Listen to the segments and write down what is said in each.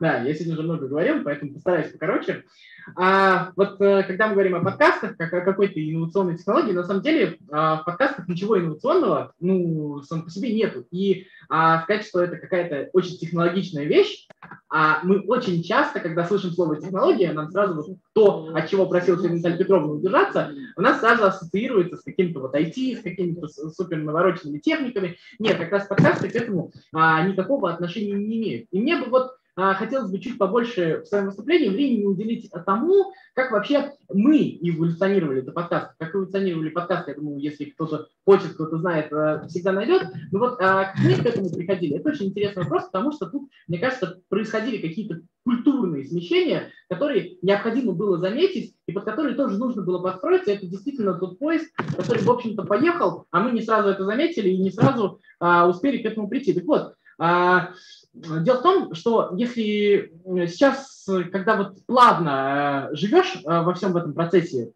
Да, я сегодня уже много говорил, поэтому постараюсь покороче. А, вот э, когда мы говорим о подкастах, как о какой-то инновационной технологии, на самом деле а, в подкастах ничего инновационного, ну, сам по себе нету. И а, сказать, что это какая-то очень технологичная вещь, а мы очень часто, когда слышим слово технология, нам сразу вот то, от чего просил сегодня Наталья Петровна удержаться, у нас сразу ассоциируется с каким-то вот IT, с какими-то супер навороченными техниками. Нет, как раз подкасты к этому а, никакого отношения не имеют. И мне бы вот хотелось бы чуть побольше в своем выступлении времени уделить тому, как вообще мы эволюционировали до подкаста, как эволюционировали подкасты. Я думаю, если кто-то хочет, кто-то знает, э, всегда найдет. Но вот а, как мы к этому приходили, это очень интересный вопрос, потому что тут, мне кажется, происходили какие-то культурные смещения, которые необходимо было заметить и под которые тоже нужно было подстроиться. Это действительно тот поезд, который, в общем-то, поехал, а мы не сразу это заметили и не сразу а, успели к этому прийти. Так вот, а, дело в том, что если сейчас, когда вот плавно э, живешь э, во всем этом процессе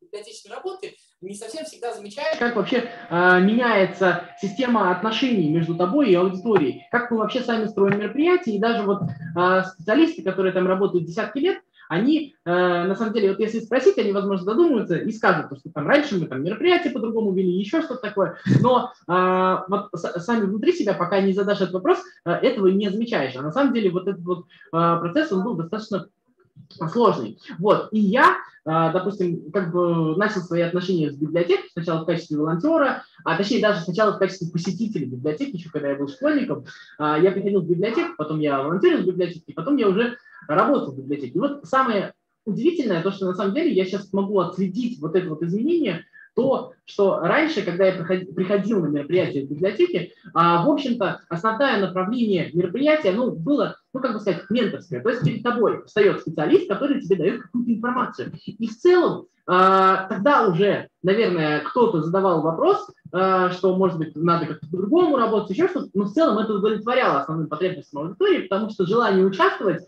библиотечной работы, не совсем всегда замечаешь, как вообще э, меняется система отношений между тобой и аудиторией, как мы вообще сами строим мероприятия, и даже вот э, специалисты, которые там работают десятки лет, они, э, на самом деле, вот если спросить, они, возможно, задумаются и скажут, что там раньше мы там мероприятия по-другому вели, еще что-то такое, но э, вот сами внутри себя, пока не задашь этот вопрос, э, этого не замечаешь. А на самом деле вот этот вот э, процесс, он был достаточно сложный. Вот. И я, э, допустим, как бы начал свои отношения с библиотекой сначала в качестве волонтера, а точнее даже сначала в качестве посетителя библиотеки, еще когда я был школьником. Э, я приходил в библиотеку, потом я волонтерил в библиотеке, потом я уже работал в библиотеке. И вот самое удивительное, то, что на самом деле я сейчас могу отследить вот это вот изменение, то, что раньше, когда я приходил на мероприятие в библиотеке, а, в общем-то, основное направление мероприятия, ну, было, ну, как бы сказать, менторское. То есть перед тобой встает специалист, который тебе дает какую-то информацию. И в целом, а, тогда уже, наверное, кто-то задавал вопрос, а, что, может быть, надо как-то по-другому работать, еще что-то, но в целом это удовлетворяло основным потребностям аудитории, потому что желание участвовать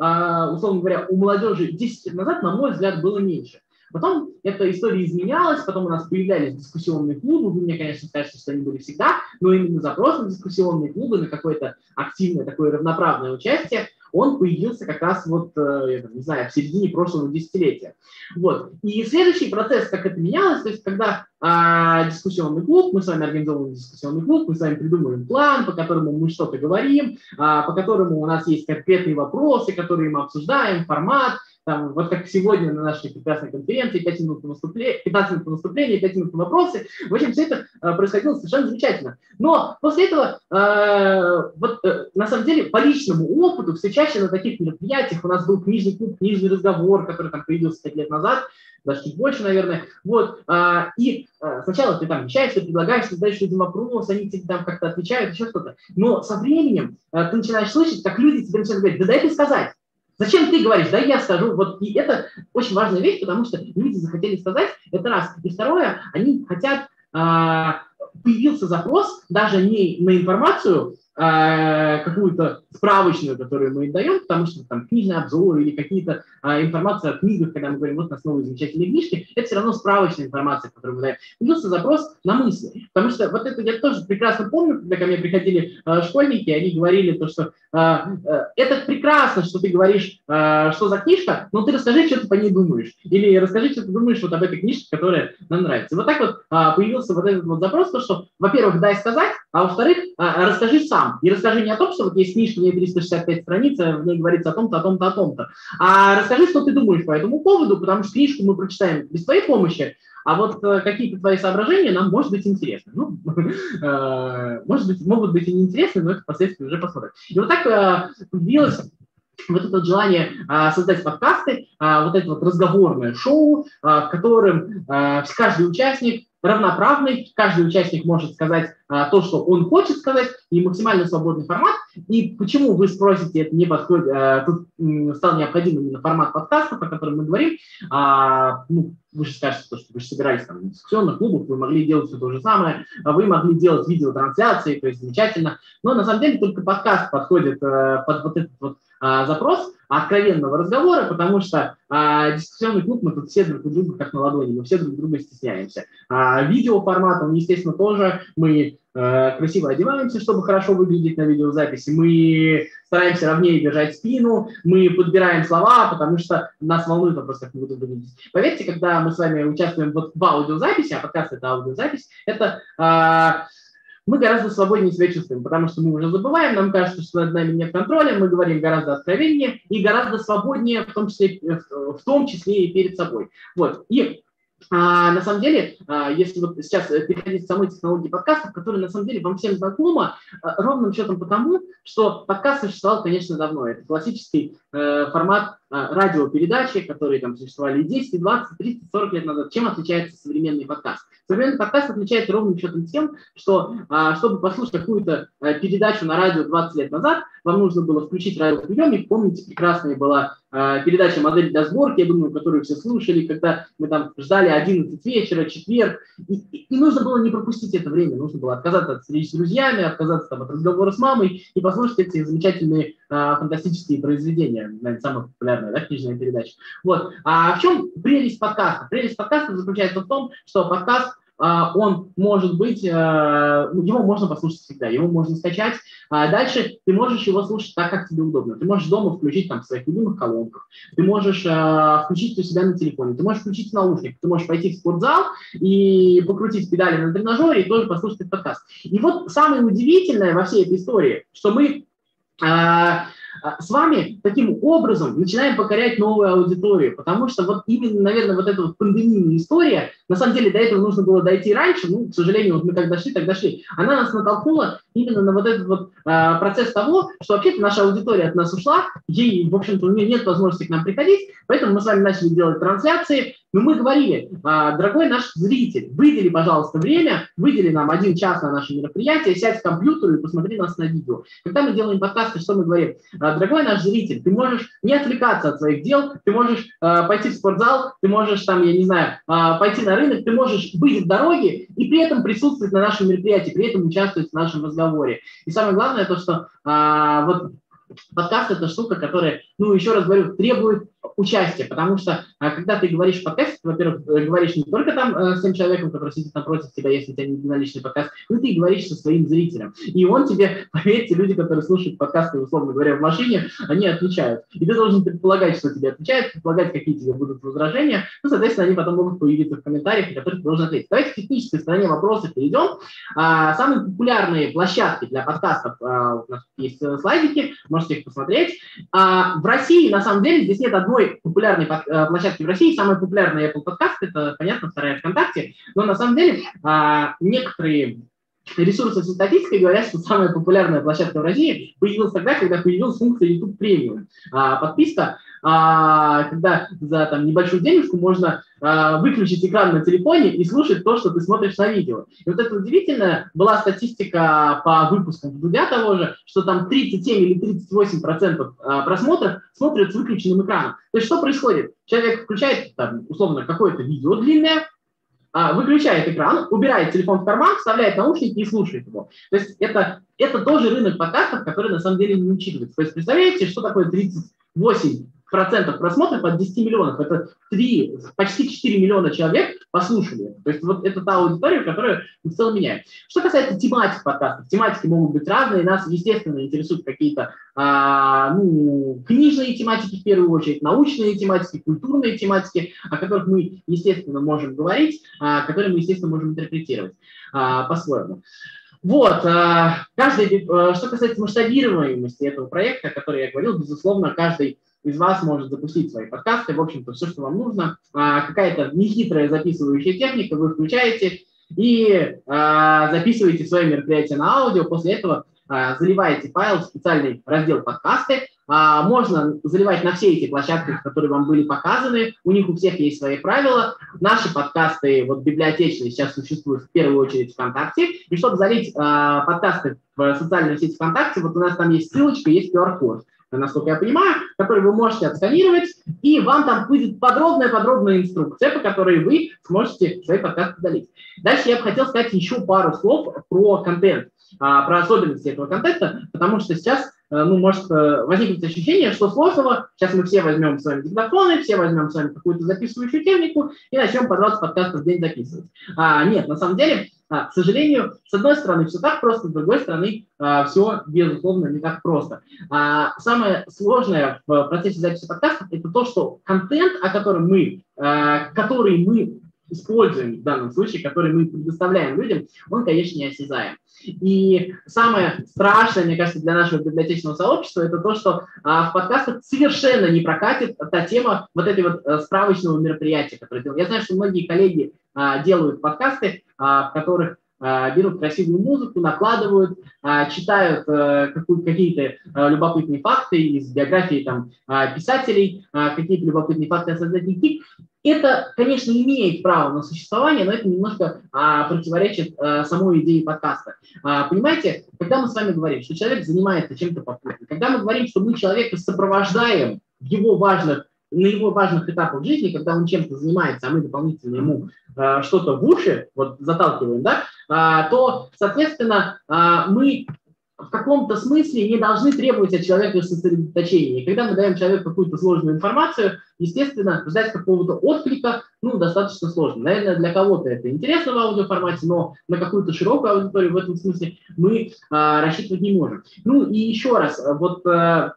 условно говоря, у молодежи 10 лет назад, на мой взгляд, было меньше. Потом эта история изменялась, потом у нас появлялись дискуссионные клубы. Вы мне, конечно, скажете, что они были всегда, но именно запрос на дискуссионные клубы, на какое-то активное, такое равноправное участие, он появился как раз вот, э, не знаю, в середине прошлого десятилетия. Вот. И следующий процесс, как это менялось, то есть когда а, дискуссионный клуб, мы с вами организовываем дискуссионный клуб, мы с вами придумываем план, по которому мы что-то говорим, а, по которому у нас есть конкретные вопросы, которые мы обсуждаем, формат, там, вот как сегодня на нашей прекрасной конференции, 5 минут на выступление, 15 минут на выступление, 5 минут на вопросы. В общем, все это э, происходило совершенно замечательно. Но после этого, э, вот э, на самом деле, по личному опыту, все чаще на таких мероприятиях, у нас был книжный клуб, книжный разговор, который там появился 5 лет назад, даже чуть больше, наверное. Вот, э, и э, сначала ты там вещаешь, ты предлагаешь, ты задаешь людям вопрос, они тебе там как-то отвечают, еще что-то. Но со временем э, ты начинаешь слышать, как люди тебе начинают говорить, да дай ты сказать. Зачем ты говоришь? Да я скажу. Вот и это очень важная вещь, потому что люди захотели сказать, это раз. И второе, они хотят, а, появился запрос даже не на информацию, Э, какую-то справочную, которую мы им даем, потому что там книжный обзор или какие-то а, информация о книгах, когда мы говорим, вот у нас новые замечательные книжки, это все равно справочная информация, которую мы даем. Плюс запрос на мысли. Потому что вот это я тоже прекрасно помню, когда ко мне приходили а, школьники, они говорили то, что а, а, это прекрасно, что ты говоришь, а, что за книжка, но ты расскажи, что ты по ней думаешь. Или расскажи, что ты думаешь вот об этой книжке, которая нам нравится. И вот так вот а, появился вот этот вот запрос, то, что, во-первых, дай сказать, а во-вторых, а, расскажи сам. И расскажи не о том, что вот есть ней 365 страниц, а в ней говорится о том-то, о том-то, о том-то. А расскажи, что ты думаешь по этому поводу, потому что книжку мы прочитаем без твоей помощи, а вот э, какие-то твои соображения нам может быть интересны. Ну, э, может быть, могут быть и неинтересны, но это впоследствии уже посмотрим. И вот так э, появилось вот это желание а, создать подкасты, а, вот это вот разговорное шоу, а, в котором а, каждый участник равноправный, каждый участник может сказать а, то, что он хочет сказать, и максимально свободный формат. И почему вы спросите, это не подходит, а, тут стал необходим именно формат подкаста, о котором мы говорим. А, ну, вы же скажете, что вы же собирались там, в дискуссионных клубах, вы могли делать все то же самое, а вы могли делать видеотрансляции, то есть замечательно. Но на самом деле только подкаст подходит а, под вот этот вот а, запрос, откровенного разговора, потому что а, дискуссионный клуб мы тут все друг друга как на ладони, мы все друг друга стесняемся. А, видеоформатом, естественно, тоже мы а, красиво одеваемся, чтобы хорошо выглядеть на видеозаписи. Мы стараемся ровнее держать спину, мы подбираем слова, потому что нас волнует вопрос, как мы будем выглядеть. Поверьте, когда мы с вами участвуем вот в аудиозаписи, а подкаст – это аудиозапись, это а, мы гораздо свободнее себя чувствуем, потому что мы уже забываем, нам кажется, что над нами нет контроля, мы говорим гораздо откровеннее и гораздо свободнее, в том числе, в том числе и перед собой. Вот. И а, на самом деле, а, если вот сейчас переходить к самой технологии подкастов, которая на самом деле вам всем знакома, а, ровным счетом потому, что подкаст существовал, конечно, давно. Это классический э, формат радиопередачи, которые там существовали и 10, и 20, 30, 40 лет назад. Чем отличается современный подкаст? Современный подкаст отличается ровным счетом тем, что а, чтобы послушать какую-то а, передачу на радио 20 лет назад, вам нужно было включить радиоприемник. Помните, прекрасная была передача «Модель для сборки», я думаю, которую все слушали, когда мы там ждали 11 вечера, четверг, и, и нужно было не пропустить это время, нужно было отказаться от встречи с друзьями, отказаться там, от разговора с мамой и послушать эти замечательные фантастические произведения, наверное, самые популярные наверное, да, книжная передача. Вот. А в чем прелесть подкаста? Прелесть подкаста заключается в том, что подкаст а, он может быть, а, его можно послушать всегда, его можно скачать. А дальше ты можешь его слушать так, как тебе удобно. Ты можешь дома включить там в своих любимых колонках, ты можешь включить у себя на телефоне, ты можешь включить наушник, ты можешь пойти в спортзал и покрутить педали на тренажере и тоже послушать этот подкаст. И вот самое удивительное во всей этой истории, что мы с вами таким образом начинаем покорять новую аудиторию, потому что вот именно, наверное, вот эта вот пандемийная история, на самом деле до этого нужно было дойти раньше, ну, к сожалению, вот мы как дошли, так дошли, она нас натолкнула именно на вот этот вот а, процесс того, что вообще-то наша аудитория от нас ушла, ей, в общем-то, у нее нет возможности к нам приходить, поэтому мы с вами начали делать трансляции, но мы говорили, а, дорогой наш зритель, выдели, пожалуйста, время, выдели нам один час на наше мероприятие, сядь к компьютеру и посмотри нас на видео. Когда мы делаем подкасты, что мы говорим? А, дорогой наш зритель, ты можешь не отвлекаться от своих дел, ты можешь пойти в спортзал, ты можешь там, я не знаю, пойти на рынок, ты можешь быть в дороге и при этом присутствовать на нашем мероприятии, при этом участвовать в нашем разговоре. И самое главное то, что вот подкаст – это штука, которая, ну, еще раз говорю, требует участия, потому что а, когда ты говоришь в подкасте, ты, во-первых, э, говоришь не только там э, с тем человеком, который сидит напротив тебя, если у тебя не единоличный подкаст, но ты говоришь со своим зрителем. И он тебе, поверьте, люди, которые слушают подкасты, условно говоря, в машине, они отвечают. И ты должен предполагать, что тебе отвечают, предполагать, какие тебе будут возражения. Ну, соответственно, они потом могут появиться в комментариях, на которые ты должен ответить. Давайте к технической стороне вопроса перейдем. А, самые популярные площадки для подкастов, а, у нас есть э, слайдики, можете их посмотреть. В России, на самом деле, здесь нет одной популярной э, площадки в России. Самая популярная Apple Podcast, это, понятно, вторая ВКонтакте. Но на самом деле а, некоторые ресурсы со статистикой говорят, что самая популярная площадка в России появилась тогда, когда появилась функция YouTube Premium. А, подписка а, когда за там, небольшую денежку можно а, выключить экран на телефоне и слушать то, что ты смотришь на видео. И вот это удивительно. Была статистика по выпускам Дудя того же, что там 37 или 38 процентов а, просмотров смотрят с выключенным экраном. То есть что происходит? Человек включает, там, условно, какое-то видео длинное, а, выключает экран, убирает телефон в карман, вставляет наушники и слушает его. То есть это, это тоже рынок подкастов, который на самом деле не учитывается. То есть представляете, что такое 38 процентов просмотров от 10 миллионов. Это 3, почти 4 миллиона человек послушали. То есть вот это та аудитория, которую мы в целом меняем. Что касается тематик подкастов, тематики могут быть разные. Нас, естественно, интересуют какие-то а, ну, книжные тематики в первую очередь, научные тематики, культурные тематики, о которых мы, естественно, можем говорить, а, которые мы, естественно, можем интерпретировать а, по-своему. Вот, а, каждый, а, что касается масштабируемости этого проекта, о котором я говорил, безусловно, каждый из вас может запустить свои подкасты. В общем-то, все, что вам нужно. А, какая-то нехитрая записывающая техника, вы включаете и а, записываете свое мероприятие на аудио. После этого а, заливаете файл в специальный раздел подкасты. Можно заливать на все эти площадки, которые вам были показаны. У них у всех есть свои правила. Наши подкасты, вот библиотечные, сейчас существуют в первую очередь ВКонтакте. И чтобы залить подкасты в социальную сеть ВКонтакте, вот у нас там есть ссылочка, есть QR-код насколько я понимаю, который вы можете отсканировать, и вам там будет подробная-подробная инструкция, по которой вы сможете свои подкасты удалить. Дальше я бы хотел сказать еще пару слов про контент, а, про особенности этого контента, потому что сейчас ну, может возникнуть ощущение, что сложного, сейчас мы все возьмем с вами диктофоны, все возьмем с вами какую-то записывающую технику и начнем по 20 подкастов в день записывать. А, нет, на самом деле, а, к сожалению, с одной стороны, все так просто, с другой стороны, а, все, безусловно, не так просто. А, самое сложное в процессе записи подкастов – это то, что контент, о котором мы, который мы используем в данном случае, который мы предоставляем людям, он, конечно, не осязаем. И самое страшное, мне кажется, для нашего библиотечного сообщества, это то, что а, в подкастах совершенно не прокатит та тема вот этой вот а, справочного мероприятия, которое делаем. Я знаю, что многие коллеги а, делают подкасты, а, в которых а, берут красивую музыку, накладывают, а, читают а, какие-то а, любопытные факты из биографии там, а, писателей, какие-то любопытные факты о создателе книг, это, конечно, имеет право на существование, но это немножко а, противоречит а, самой идее подкаста. А, понимаете, когда мы с вами говорим, что человек занимается чем-то попутным, когда мы говорим, что мы человека сопровождаем в его важных на его важных этапах жизни, когда он чем-то занимается, а мы дополнительно ему э, что-то в уши вот, заталкиваем, да, э, то, соответственно, э, мы в каком-то смысле не должны требовать от человека сосредоточения. Когда мы даем человеку какую-то сложную информацию, естественно, ждать какого-то отклика ну, достаточно сложно. Наверное, для кого-то это интересно в аудиоформате, но на какую-то широкую аудиторию в этом смысле мы а, рассчитывать не можем. Ну и еще раз, вот а,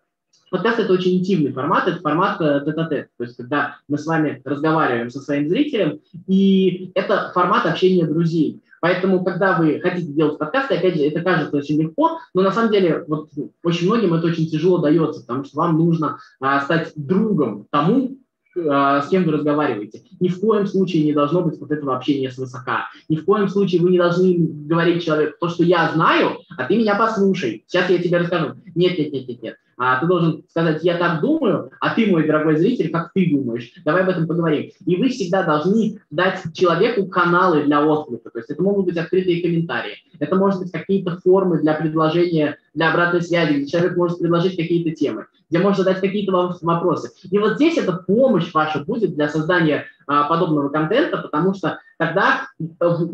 Подкаст – это очень интимный формат, это формат э, тет-а-тет, то есть когда мы с вами разговариваем со своим зрителем, и это формат общения друзей. Поэтому, когда вы хотите делать подкасты, опять же, это кажется очень легко, но на самом деле вот, очень многим это очень тяжело дается, потому что вам нужно а, стать другом тому, а, с кем вы разговариваете. Ни в коем случае не должно быть вот этого общения с высока. Ни в коем случае вы не должны говорить человеку, то, что я знаю, а ты меня послушай. Сейчас я тебе расскажу. Нет, нет, нет, нет, нет. А ты должен сказать, я так думаю, а ты, мой дорогой зритель, как ты думаешь. Давай об этом поговорим. И вы всегда должны дать человеку каналы для отклика. То есть это могут быть открытые комментарии, это может быть какие-то формы для предложения, для обратной связи, где человек может предложить какие-то темы, где можно задать какие-то вопросы. И вот здесь эта помощь ваша будет для создания подобного контента, потому что тогда, э,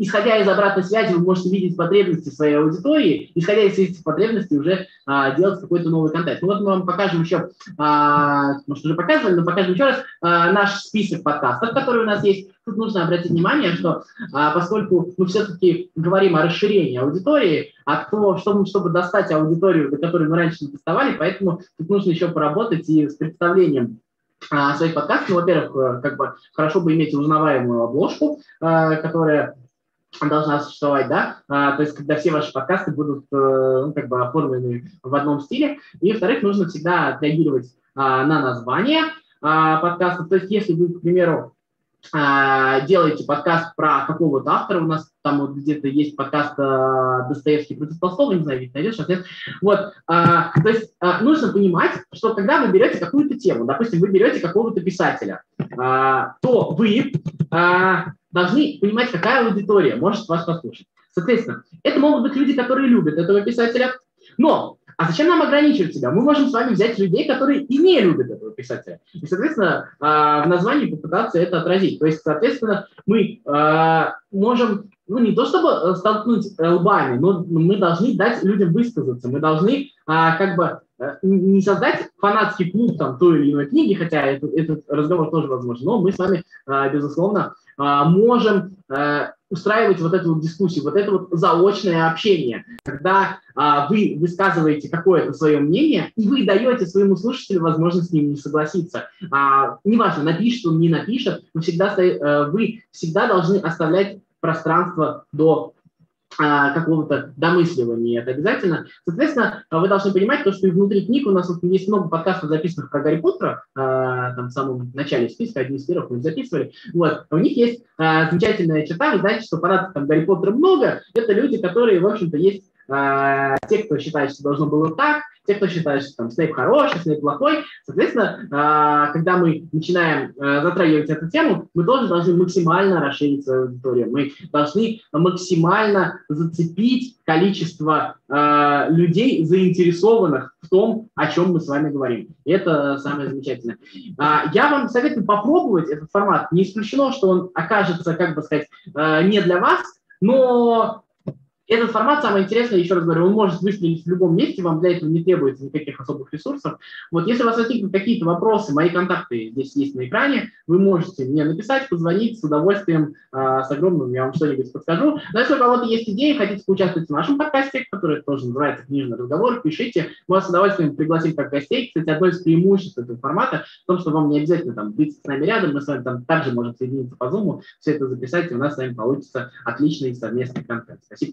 исходя из обратной связи, вы можете видеть потребности своей аудитории, исходя из этих потребностей уже а, делать какой-то новый контент. Ну вот мы вам покажем еще, а, может уже показывали, но покажем еще раз а, наш список подкастов, которые у нас есть. Тут нужно обратить внимание, что а, поскольку мы все-таки говорим о расширении аудитории, а то, чтобы, чтобы достать аудиторию, до которой мы раньше не доставали, поэтому тут нужно еще поработать и с представлением а, своих подкастов. Ну, во-первых, э, как бы хорошо бы иметь узнаваемую обложку, э, которая должна существовать, да, а, то есть когда все ваши подкасты будут э, ну, как бы оформлены в одном стиле. И, во-вторых, нужно всегда отреагировать а, на название а, подкастов. То есть если вы, к примеру, а, делаете подкаст про какого-то автора, у нас там вот где-то есть подкаст а, Достоевский против Толстого, не знаю, найдешь ответ. Вот, а, то есть а, нужно понимать, что когда вы берете какую-то тему, допустим, вы берете какого-то писателя, то вы должны понимать, какая аудитория может вас послушать. Соответственно, это могут быть люди, которые любят этого писателя, но а зачем нам ограничивать себя? Мы можем с вами взять людей, которые и не любят этого писателя. И, соответственно, а, в названии попытаться это отразить. То есть, соответственно, мы а, можем, ну, не то чтобы э, столкнуть лбами, но мы должны дать людям высказаться. Мы должны а, как бы э, не создать фанатский клуб там той или иной книги, хотя этот, этот разговор тоже возможен, но мы с вами, безусловно, можем устраивать вот эту вот дискуссию, вот это вот заочное общение, когда а, вы высказываете какое-то свое мнение, и вы даете своему слушателю возможность с ним не согласиться. А, неважно, напишет он, не напишет, вы всегда, а, вы всегда должны оставлять пространство до а, какого-то домысливания, это обязательно. Соответственно, вы должны понимать то, что и внутри книг у нас вот есть много подкастов, записанных про Гарри Поттера, а, там в самом начале списка, одни из первых мы записывали. Вот, у них есть а, замечательная черта, вы знаете, что фанатов там Гарри Поттера много, это люди, которые, в общем-то, есть те, кто считает, что должно было так, те, кто считает, что там Снейп хороший, Снейп плохой. Соответственно, а, когда мы начинаем а, затрагивать эту тему, мы тоже должны максимально расширить свою аудиторию. Мы должны максимально зацепить количество а, людей, заинтересованных в том, о чем мы с вами говорим. И это самое замечательное. Я вам советую попробовать этот формат. Не исключено, что он окажется, как бы сказать, не для вас, но Этот формат, самое интересное, еще раз говорю, он может выстрелить в любом месте, вам для этого не требуется никаких особых ресурсов. Вот если у вас возникнут какие-то вопросы, мои контакты здесь есть на экране, вы можете мне написать, позвонить, с удовольствием, э, с огромным я вам что-нибудь подскажу. Но если у кого-то есть идеи, хотите поучаствовать в нашем подкасте, который тоже называется «Книжный разговор», пишите, мы вас с удовольствием пригласим как гостей. Кстати, одно из преимуществ этого формата в том, что вам не обязательно там быть с нами рядом, мы с вами там также можем соединиться по Zoom, все это записать, и у нас с вами получится отличный совместный контент. Спасибо.